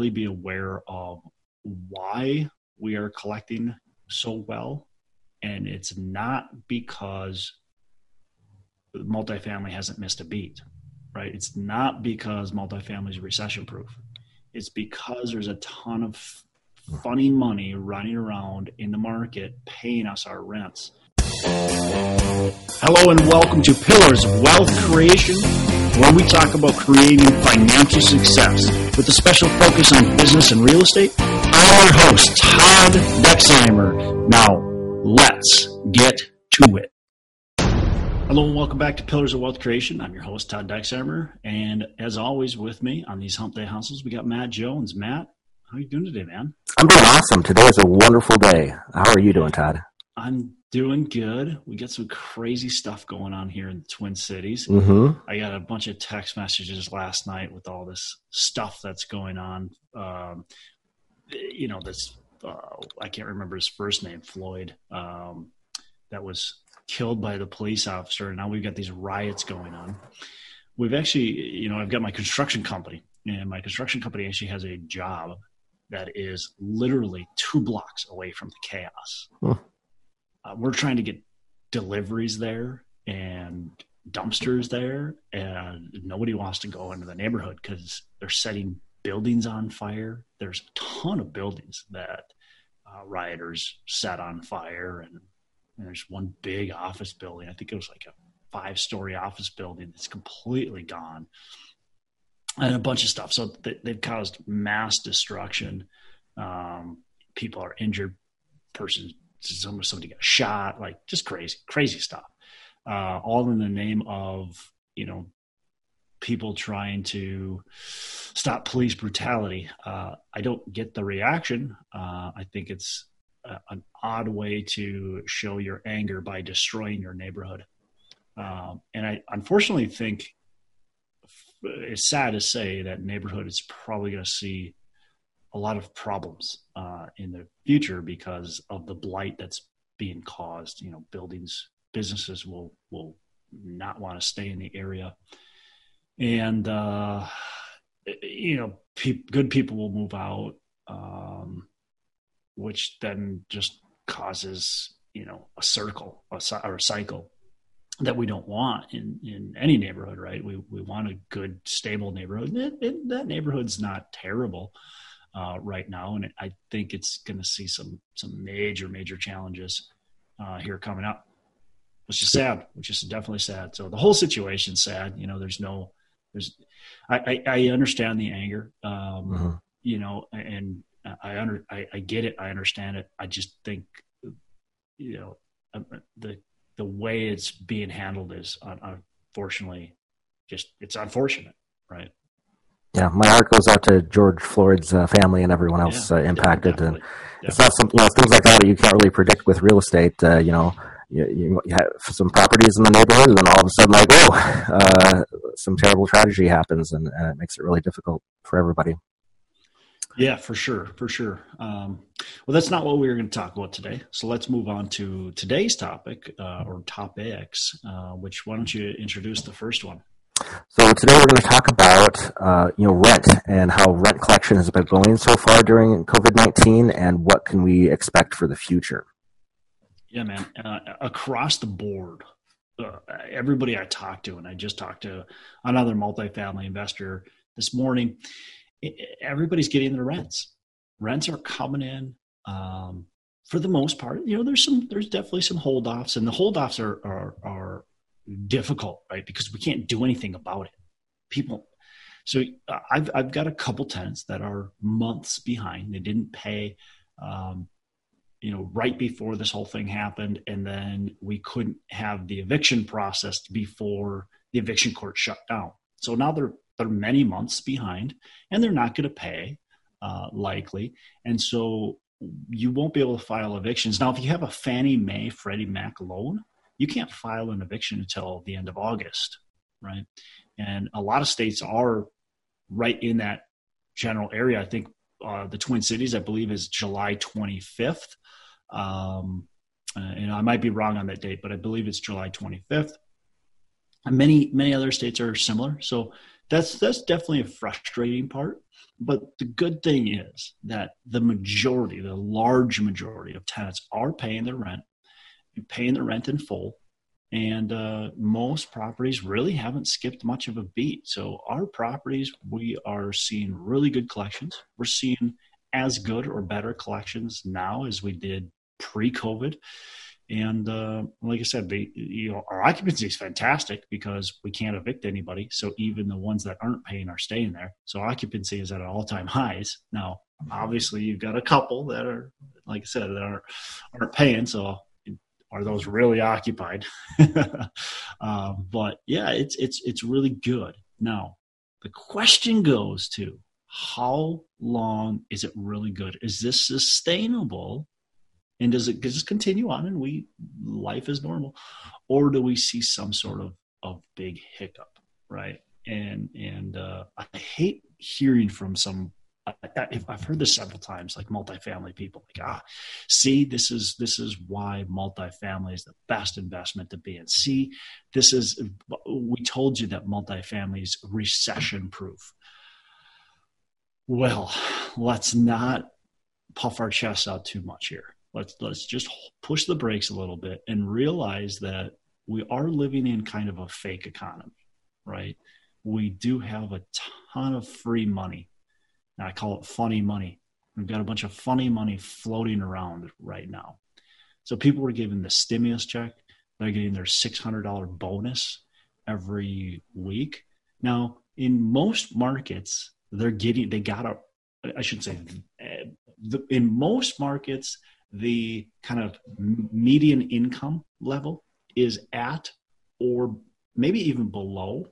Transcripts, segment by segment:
really be aware of why we are collecting so well. And it's not because multifamily hasn't missed a beat, right? It's not because multifamily is recession proof. It's because there's a ton of hmm. funny money running around in the market paying us our rents. Hello and welcome to Pillars of Wealth Creation, where we talk about creating financial success with a special focus on business and real estate. I'm your host, Todd Dexheimer. Now, let's get to it. Hello and welcome back to Pillars of Wealth Creation. I'm your host, Todd Dexheimer. And as always, with me on these Hump Day Hustles, we got Matt Jones. Matt, how are you doing today, man? I'm doing awesome. Today is a wonderful day. How are you doing, Todd? I'm doing good. We got some crazy stuff going on here in the Twin Cities. Mm-hmm. I got a bunch of text messages last night with all this stuff that's going on. Um, you know, this, uh, I can't remember his first name, Floyd, um, that was killed by the police officer. And now we've got these riots going on. We've actually, you know, I've got my construction company, and my construction company actually has a job that is literally two blocks away from the chaos. Huh. Uh, we're trying to get deliveries there and dumpsters there, and nobody wants to go into the neighborhood because they're setting buildings on fire. There's a ton of buildings that uh, rioters set on fire, and, and there's one big office building. I think it was like a five story office building that's completely gone and a bunch of stuff. So they, have caused mass destruction. Um, people are injured. Persons, somebody got shot. Like just crazy, crazy stuff. Uh, all in the name of you know people trying to stop police brutality. Uh, I don't get the reaction. Uh, I think it's a, an odd way to show your anger by destroying your neighborhood. Um, and I unfortunately think it's sad to say that neighborhood is probably going to see a lot of problems uh, in the future because of the blight that's being caused. You know, buildings, businesses will will not want to stay in the area, and uh, you know, pe- good people will move out, um, which then just causes you know a circle a, or a cycle that we don't want in, in any neighborhood, right? We, we want a good, stable neighborhood. It, it, that neighborhood's not terrible uh, right now, and I think it's going to see some some major, major challenges uh, here coming up. Which is sad, which is definitely sad. So the whole situation's sad. You know, there's no, there's, I, I, I understand the anger, um, mm-hmm. you know, and I under, I, I get it, I understand it. I just think, you know, uh, the the way it's being handled is unfortunately just it's unfortunate, right? Yeah, my heart goes out to George Floyd's uh, family and everyone else yeah, uh, impacted, definitely. and it's not something you know things like that you can't really predict with real estate. Uh, you know, you, you, you, have some properties in the neighborhood, and then all of a sudden, like, oh, uh, some terrible tragedy happens, and, and it makes it really difficult for everybody. Yeah, for sure, for sure. Um, well, that's not what we were going to talk about today. So let's move on to today's topic uh, or topics. Uh, which why don't you introduce the first one? So today we're going to talk about uh, you know rent and how rent collection has been going so far during COVID nineteen, and what can we expect for the future. Yeah, man. Uh, across the board, uh, everybody I talked to, and I just talked to another multifamily investor this morning everybody's getting their rents. Rents are coming in um, for the most part. You know, there's some, there's definitely some holdoffs, and the holdoffs are are, are difficult, right? Because we can't do anything about it. People. So I've I've got a couple tenants that are months behind. They didn't pay. Um, you know, right before this whole thing happened, and then we couldn't have the eviction processed before the eviction court shut down. So now they're they're many months behind and they're not going to pay uh, likely and so you won't be able to file evictions now if you have a fannie mae freddie mac loan you can't file an eviction until the end of august right? And a lot of states are right in that general area. I think uh, the twin cities i believe is july 25th um, and i might be wrong on that date but i believe it's july 25th and many many other states are similar. So that's that's definitely a frustrating part. But the good thing is that the majority, the large majority of tenants are paying their rent, paying the rent in full, and uh, most properties really haven't skipped much of a beat. So our properties, we are seeing really good collections. We're seeing as good or better collections now as we did pre-COVID. And uh, like I said, they, you know, our occupancy is fantastic because we can't evict anybody. So even the ones that aren't paying are staying there. So occupancy is at all-time highs. Now, obviously, you've got a couple that are, like I said, that aren't aren't paying. So are those really occupied? um, but yeah, it's it's it's really good. Now, the question goes to how long is it really good? Is this sustainable? And does it just continue on and we life is normal? Or do we see some sort of, of big hiccup? Right. And and uh, I hate hearing from some I've heard this several times, like multifamily people, like ah, see, this is this is why multifamily is the best investment to be in. See, this is we told you that multifamily is recession proof. Well, let's not puff our chests out too much here. Let's let's just push the brakes a little bit and realize that we are living in kind of a fake economy, right? We do have a ton of free money. And I call it funny money. We've got a bunch of funny money floating around right now. So people were given the stimulus check. They're getting their $600 bonus every week. Now, in most markets, they're getting, they got a, I shouldn't say, the, in most markets, the kind of median income level is at or maybe even below.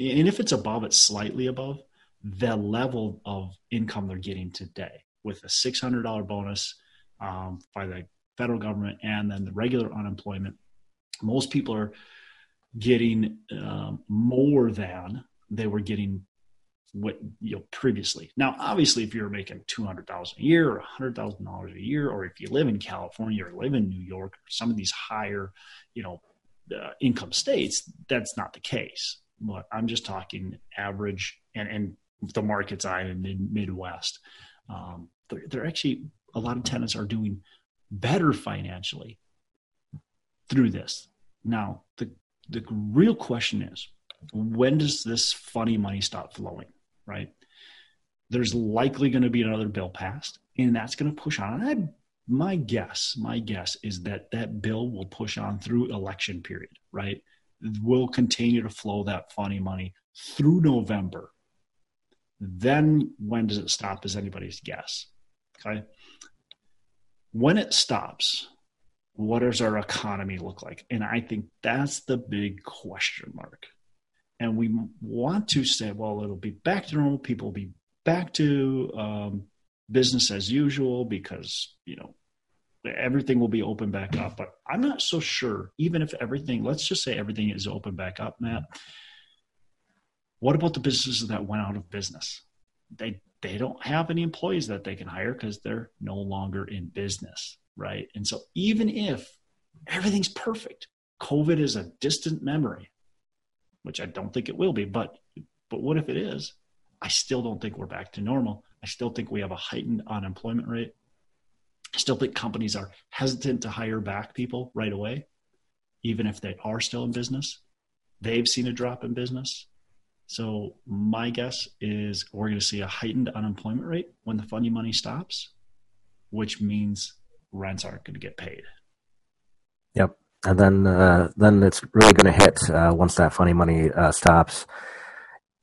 And if it's above, it's slightly above the level of income they're getting today with a $600 bonus um, by the federal government and then the regular unemployment. Most people are getting um, more than they were getting what you know previously. Now, obviously, if you're making two hundred thousand a year or hundred thousand dollars a year, or if you live in California or live in New York or some of these higher, you know, uh, income states, that's not the case. But I'm just talking average and and the markets I in the Midwest. Um, they're, they're actually a lot of tenants are doing better financially through this. Now, the the real question is, when does this funny money stop flowing? right? There's likely going to be another bill passed, and that's going to push on. I, my guess, my guess is that that bill will push on through election period, right? Will continue to flow that funny money through November. Then when does it stop is anybody's guess. Okay. When it stops, what does our economy look like? And I think that's the big question mark and we want to say, well, it'll be back to normal. People will be back to um, business as usual because you know everything will be open back up. But I'm not so sure. Even if everything, let's just say everything is open back up, Matt. What about the businesses that went out of business? They they don't have any employees that they can hire because they're no longer in business, right? And so even if everything's perfect, COVID is a distant memory which I don't think it will be. But but what if it is? I still don't think we're back to normal. I still think we have a heightened unemployment rate. I still think companies are hesitant to hire back people right away, even if they are still in business. They've seen a drop in business. So my guess is we're going to see a heightened unemployment rate when the funny money stops, which means rents aren't going to get paid. Yep and then uh, then it's really going to hit uh, once that funny money uh, stops.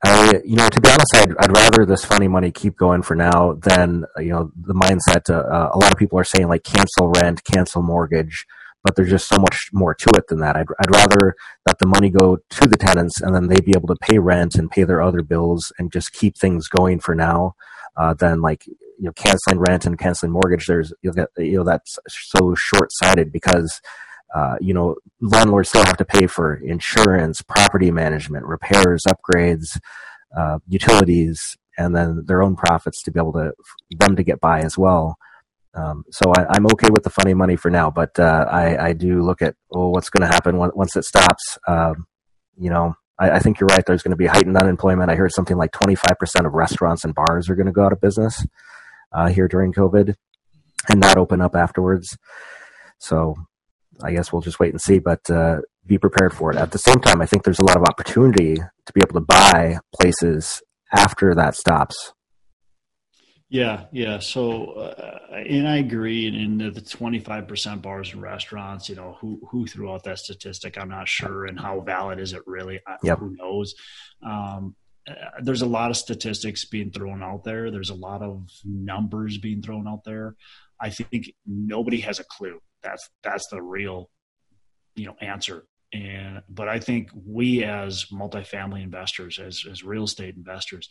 I, you know, to be honest, I'd, I'd rather this funny money keep going for now than you know the mindset. Uh, a lot of people are saying like cancel rent, cancel mortgage, but there's just so much more to it than that. I'd, I'd rather that the money go to the tenants and then they be able to pay rent and pay their other bills and just keep things going for now uh, than like you know canceling rent and canceling mortgage. There's you know, you know that's so short sighted because uh, you know, landlords still have to pay for insurance, property management, repairs, upgrades, uh, utilities, and then their own profits to be able to them to get by as well. Um, so I, am okay with the funny money for now, but uh, I, I, do look at oh, what's going to happen once it stops. Um, you know, I, I think you're right. There's going to be heightened unemployment. I heard something like 25% of restaurants and bars are going to go out of business uh, here during COVID and not open up afterwards. So I guess we'll just wait and see, but uh, be prepared for it. At the same time, I think there's a lot of opportunity to be able to buy places after that stops. Yeah, yeah. So, uh, and I agree. And in the twenty-five percent bars and restaurants, you know, who who threw out that statistic? I'm not sure, and how valid is it really? Yep. Who knows? Um, uh, there's a lot of statistics being thrown out there. There's a lot of numbers being thrown out there. I think nobody has a clue. That's that's the real, you know, answer. And but I think we as multifamily investors, as as real estate investors,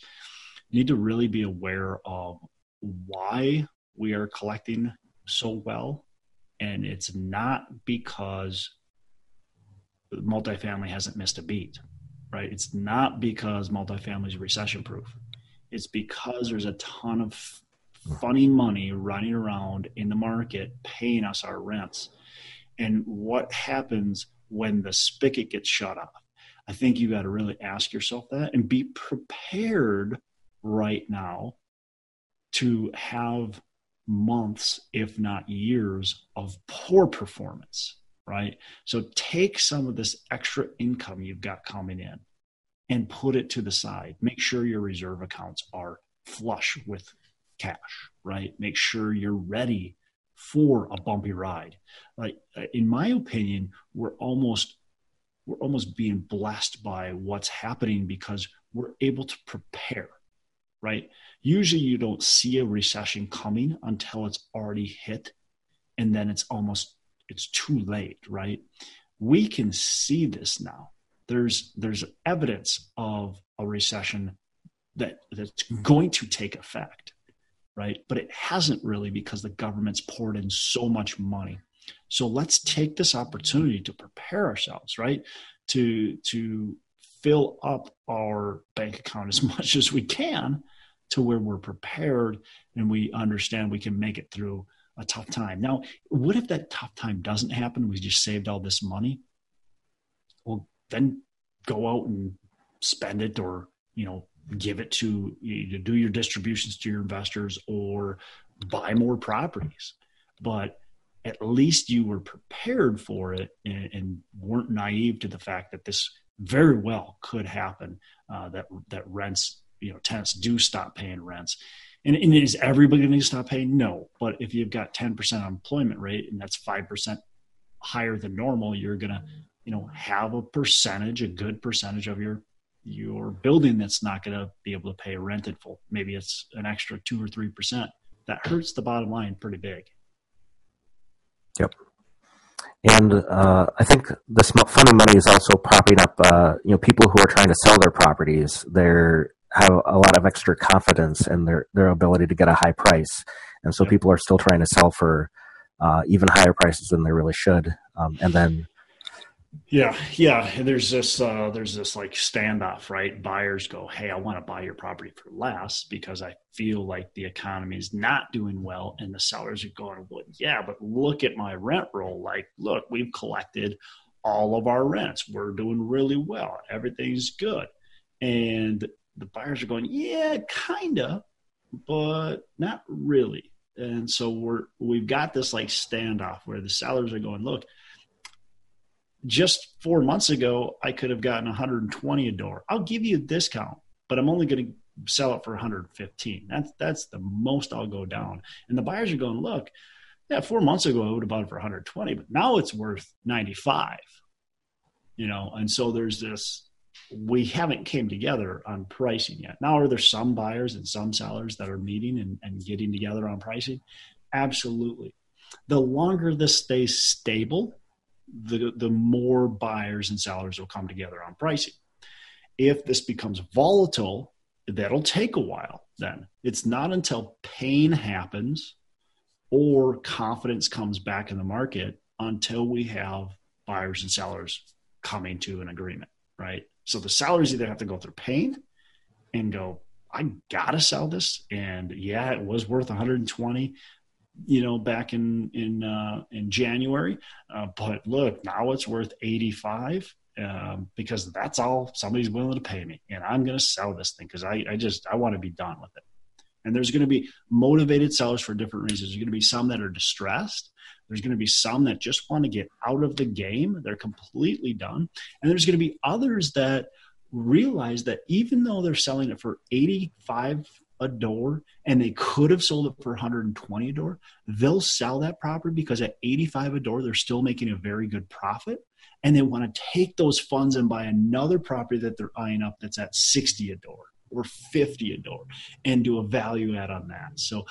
need to really be aware of why we are collecting so well. And it's not because multifamily hasn't missed a beat, right? It's not because multifamily is recession proof. It's because there's a ton of funny money running around in the market paying us our rents. And what happens when the spigot gets shut off? I think you got to really ask yourself that and be prepared right now to have months, if not years, of poor performance, right? So take some of this extra income you've got coming in and put it to the side. Make sure your reserve accounts are flush with cash, right? Make sure you're ready for a bumpy ride. Like uh, in my opinion, we're almost we're almost being blessed by what's happening because we're able to prepare right? Usually you don't see a recession coming until it's already hit and then it's almost it's too late, right? We can see this now. There's there's evidence of a recession that that's going to take effect, right? But it hasn't really because the government's poured in so much money. So let's take this opportunity to prepare ourselves, right? To to fill up our bank account as much as we can to where we're prepared and we understand we can make it through a tough time. Now, what if that tough time doesn't happen? We just saved all this money. Well, then go out and spend it or, you know, give it to you do your distributions to your investors or buy more properties. But at least you were prepared for it and, and weren't naive to the fact that this very well could happen. Uh, that that rents you know tenants do stop paying rents. And, and is everybody going to stop paying? No. But if you've got 10% unemployment rate and that's 5% higher than normal, you're going to, you know, have a percentage, a good percentage of your your building that's not going to be able to pay rent in full. Maybe it's an extra two or three percent. That hurts the bottom line pretty big. Yep. And uh, I think this funding money is also propping up, uh, you know, people who are trying to sell their properties. They're have a lot of extra confidence in their their ability to get a high price, and so people are still trying to sell for uh, even higher prices than they really should. Um, and then, yeah, yeah, there's this uh, there's this like standoff, right? Buyers go, "Hey, I want to buy your property for less because I feel like the economy is not doing well," and the sellers are going, "Well, yeah, but look at my rent roll. Like, look, we've collected." all of our rents. We're doing really well. Everything's good. And the buyers are going, yeah, kinda, but not really. And so we're we've got this like standoff where the sellers are going, look, just four months ago I could have gotten 120 a door. I'll give you a discount, but I'm only going to sell it for 115. That's that's the most I'll go down. And the buyers are going, look, yeah, four months ago I would have bought it for 120, but now it's worth 95. You know, and so there's this we haven't came together on pricing yet. Now, are there some buyers and some sellers that are meeting and, and getting together on pricing? Absolutely. The longer this stays stable, the, the more buyers and sellers will come together on pricing. If this becomes volatile, that'll take a while then. It's not until pain happens or confidence comes back in the market until we have buyers and sellers coming to an agreement, right? So the sellers either have to go through pain and go, I gotta sell this. And yeah, it was worth 120, you know, back in in uh, in January. Uh, but look, now it's worth 85. um, because that's all somebody's willing to pay me, and I'm going to sell this thing because I, I just I want to be done with it. And there's going to be motivated sellers for different reasons. There's going to be some that are distressed. There's going to be some that just want to get out of the game. They're completely done. And there's going to be others that realize that even though they're selling it for 85 a door and they could have sold it for 120 a door, they'll sell that property because at 85 a door, they're still making a very good profit. And they want to take those funds and buy another property that they're eyeing up that's at 60 a door or 50 a door and do a value add on that. So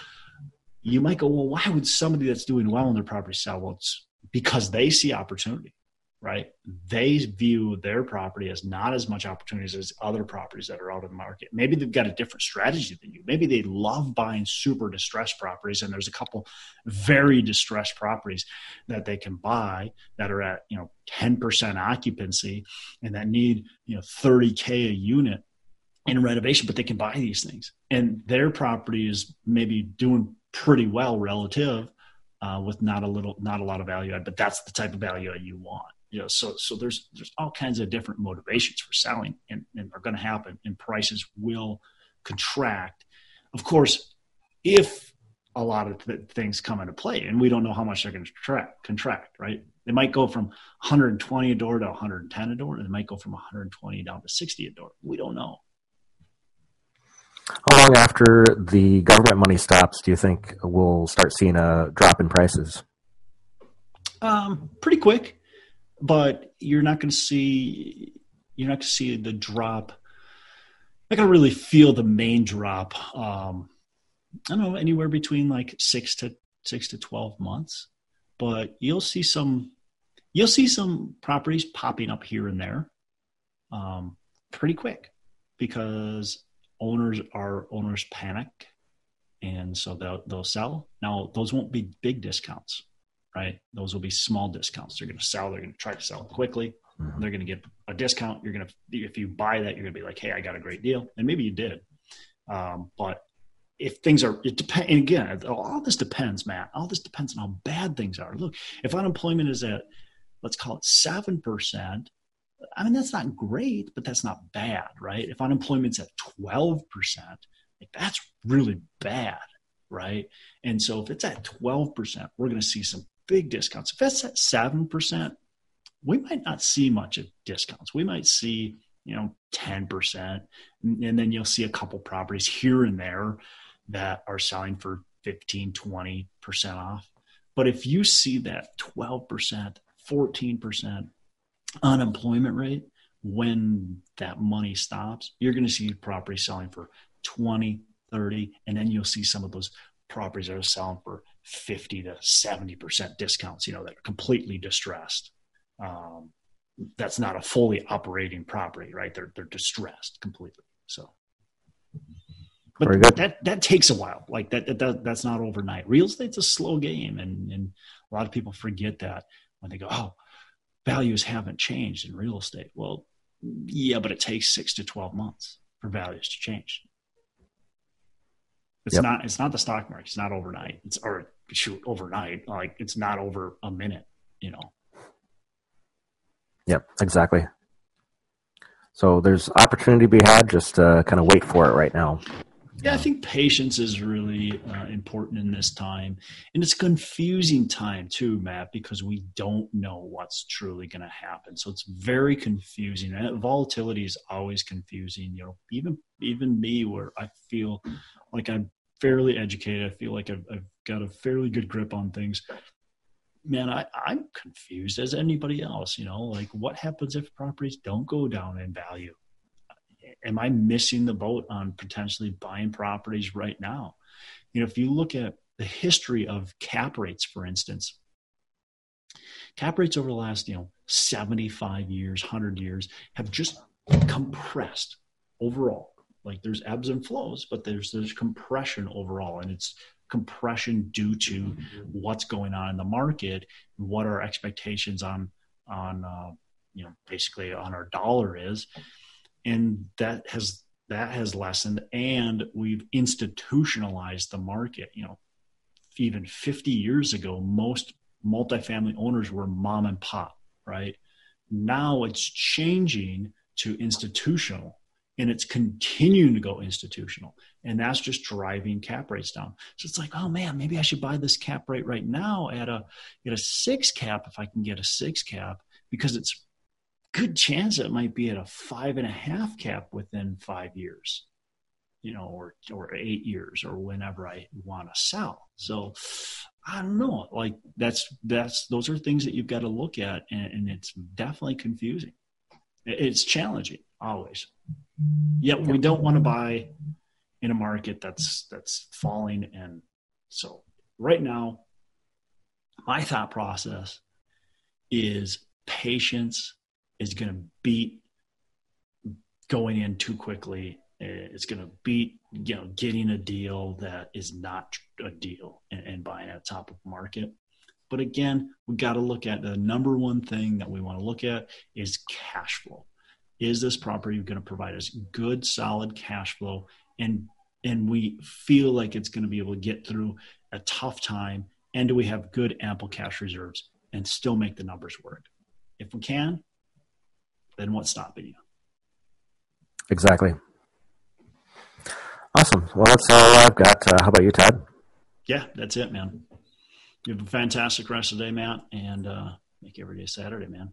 you might go, well, why would somebody that's doing well in their property sell? Well, it's because they see opportunity right? They view their property as not as much opportunities as other properties that are out in the market. Maybe they've got a different strategy than you. Maybe they love buying super distressed properties, and there's a couple very distressed properties that they can buy that are at you know 10% occupancy and that need you know 30k a unit in renovation, but they can buy these things, and their property is maybe doing pretty well relative. Uh, with not a little, not a lot of value add, but that's the type of value add you want you know so so there's there's all kinds of different motivations for selling and, and are going to happen and prices will contract. Of course if a lot of th- things come into play and we don't know how much they're going to contract, contract right? They might go from 120 a door to 110 a door and they might go from 120 down to 60 a door. We don't know. How long after the government money stops do you think we'll start seeing a drop in prices? Um, pretty quick but you're not going to see you're not going to see the drop. Not going to really feel the main drop. Um, I don't know anywhere between like six to six to twelve months, but you'll see some you'll see some properties popping up here and there um, pretty quick because owners are owners panic and so they'll they'll sell now those won't be big discounts right? Those will be small discounts. They're going to sell. They're going to try to sell quickly. Mm-hmm. They're going to get a discount. You're going to, if you buy that, you're going to be like, hey, I got a great deal, and maybe you did. Um, but if things are, it depends. And again, all this depends, Matt. All this depends on how bad things are. Look, if unemployment is at, let's call it seven percent. I mean, that's not great, but that's not bad, right? If unemployment's at 12%, like that's really bad, right? And so if it's at 12%, we're going to see some big discounts. If that's at seven percent, we might not see much of discounts. We might see, you know, 10%. And then you'll see a couple properties here and there that are selling for 15, 20% off. But if you see that 12%, 14% unemployment rate when that money stops, you're going to see property selling for 20, 30, and then you'll see some of those properties that are selling for 50 to 70% discounts, you know, that are completely distressed. Um, that's not a fully operating property, right? They're, they're distressed completely. So, but that, that takes a while. Like that, that, that's not overnight. Real estate's a slow game. And, and a lot of people forget that when they go, Oh, values haven't changed in real estate. Well, yeah, but it takes six to 12 months for values to change. It's yep. not. It's not the stock market. It's not overnight. It's or shoot overnight. Like it's not over a minute. You know. Yep. Exactly. So there's opportunity to be had. Just uh, kind of wait for it right now. Yeah, I think patience is really uh, important in this time. And it's a confusing time too, Matt, because we don't know what's truly going to happen. So it's very confusing. And volatility is always confusing. You know, even even me where I feel like I'm fairly educated. I feel like I've, I've got a fairly good grip on things. Man, I, I'm confused as anybody else. You know, like what happens if properties don't go down in value? Am I missing the boat on potentially buying properties right now? You know, if you look at the history of cap rates, for instance, cap rates over the last, you know, 75 years, 100 years have just compressed overall like there's ebbs and flows but there's there's compression overall and it's compression due to what's going on in the market what our expectations on on uh, you know basically on our dollar is and that has that has lessened and we've institutionalized the market. You know even 50 years ago most multifamily owners were mom and pop right? Now it's changing to institutional and it's continuing to go institutional and that's just driving cap rates down. So it's like oh man maybe i should buy this cap rate right now at a at a six cap if i can get a six cap because it's good chance it might be at a five and a half cap within five years you know or or eight years or whenever i want to sell. So i don't know like that's that's those are things that you've got to look at and, and it's definitely confusing. It's challenging always. Yet we don't want to buy in a market that's that's falling. And so right now, my thought process is patience is going to beat going in too quickly. It's going to beat you know getting a deal that is not a deal and, and buying at top of market. But again, we got to look at the number one thing that we want to look at is cash flow is this property going to provide us good solid cash flow and and we feel like it's going to be able to get through a tough time and do we have good ample cash reserves and still make the numbers work if we can then what's stopping you. Exactly. Awesome. Well that's all i've got. Uh, how about you todd? Yeah that's it man. You have a fantastic rest of the day matt and uh, make every day saturday man